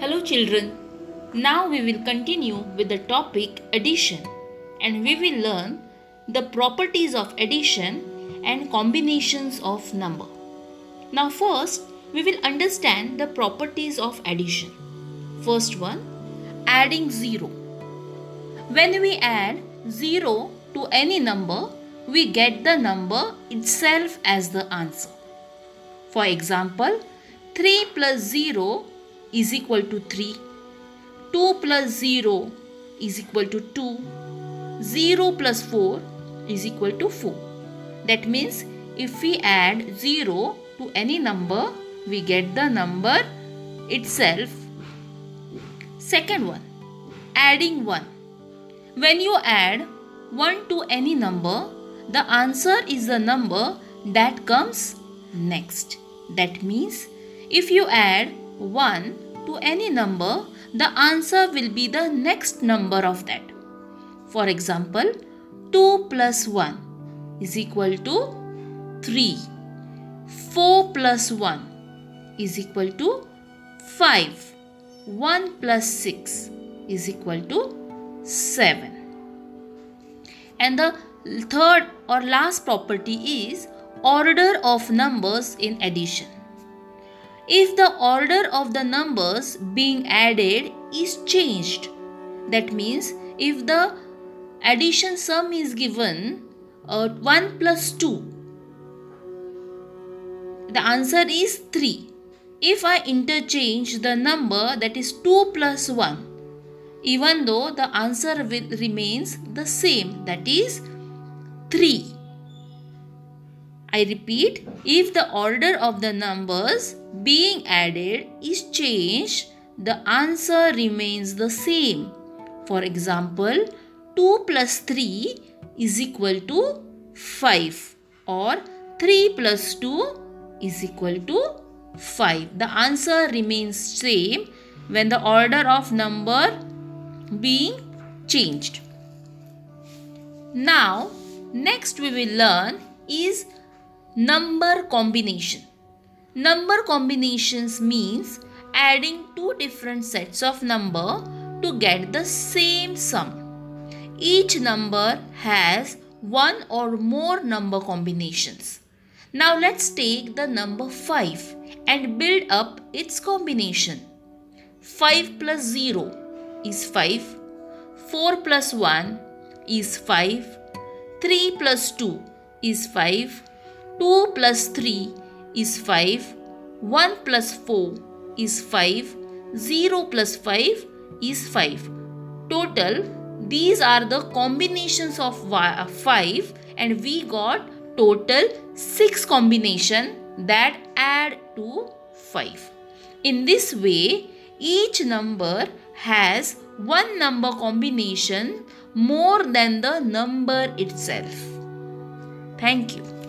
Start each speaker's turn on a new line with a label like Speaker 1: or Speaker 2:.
Speaker 1: Hello children. Now we will continue with the topic addition and we will learn the properties of addition and combinations of number. Now first we will understand the properties of addition. First one adding 0. When we add 0 to any number we get the number itself as the answer. For example 3 plus 0 is equal to 3. 2 plus 0 is equal to 2. 0 plus 4 is equal to 4. That means if we add 0 to any number, we get the number itself. Second one, adding 1. When you add 1 to any number, the answer is the number that comes next. That means if you add 1 to any number, the answer will be the next number of that. For example, 2 plus 1 is equal to 3. 4 plus 1 is equal to 5. 1 plus 6 is equal to 7. And the third or last property is order of numbers in addition if the order of the numbers being added is changed. That means if the addition sum is given uh, 1 plus 2, the answer is 3. If I interchange the number that is 2 plus 1, even though the answer remains the same that is 3 I repeat, if the order of the numbers being added is changed, the answer remains the same. For example, 2 plus 3 is equal to 5 or 3 plus 2 is equal to 5. The answer remains same when the order of number being changed. Now, next we will learn is Number combination. Number combinations means adding two different sets of number to get the same sum. Each number has one or more number combinations. Now let's take the number 5 and build up its combination. 5 plus 0 is 5. 4 plus 1 is 5. 3 plus 2 is 5. 2 plus 3 is 5, 1 plus 4 is 5, 0 plus 5 is 5. Total, these are the combinations of 5 and we got total 6 combination that add to 5. In this way, each number has one number combination more than the number itself. Thank you.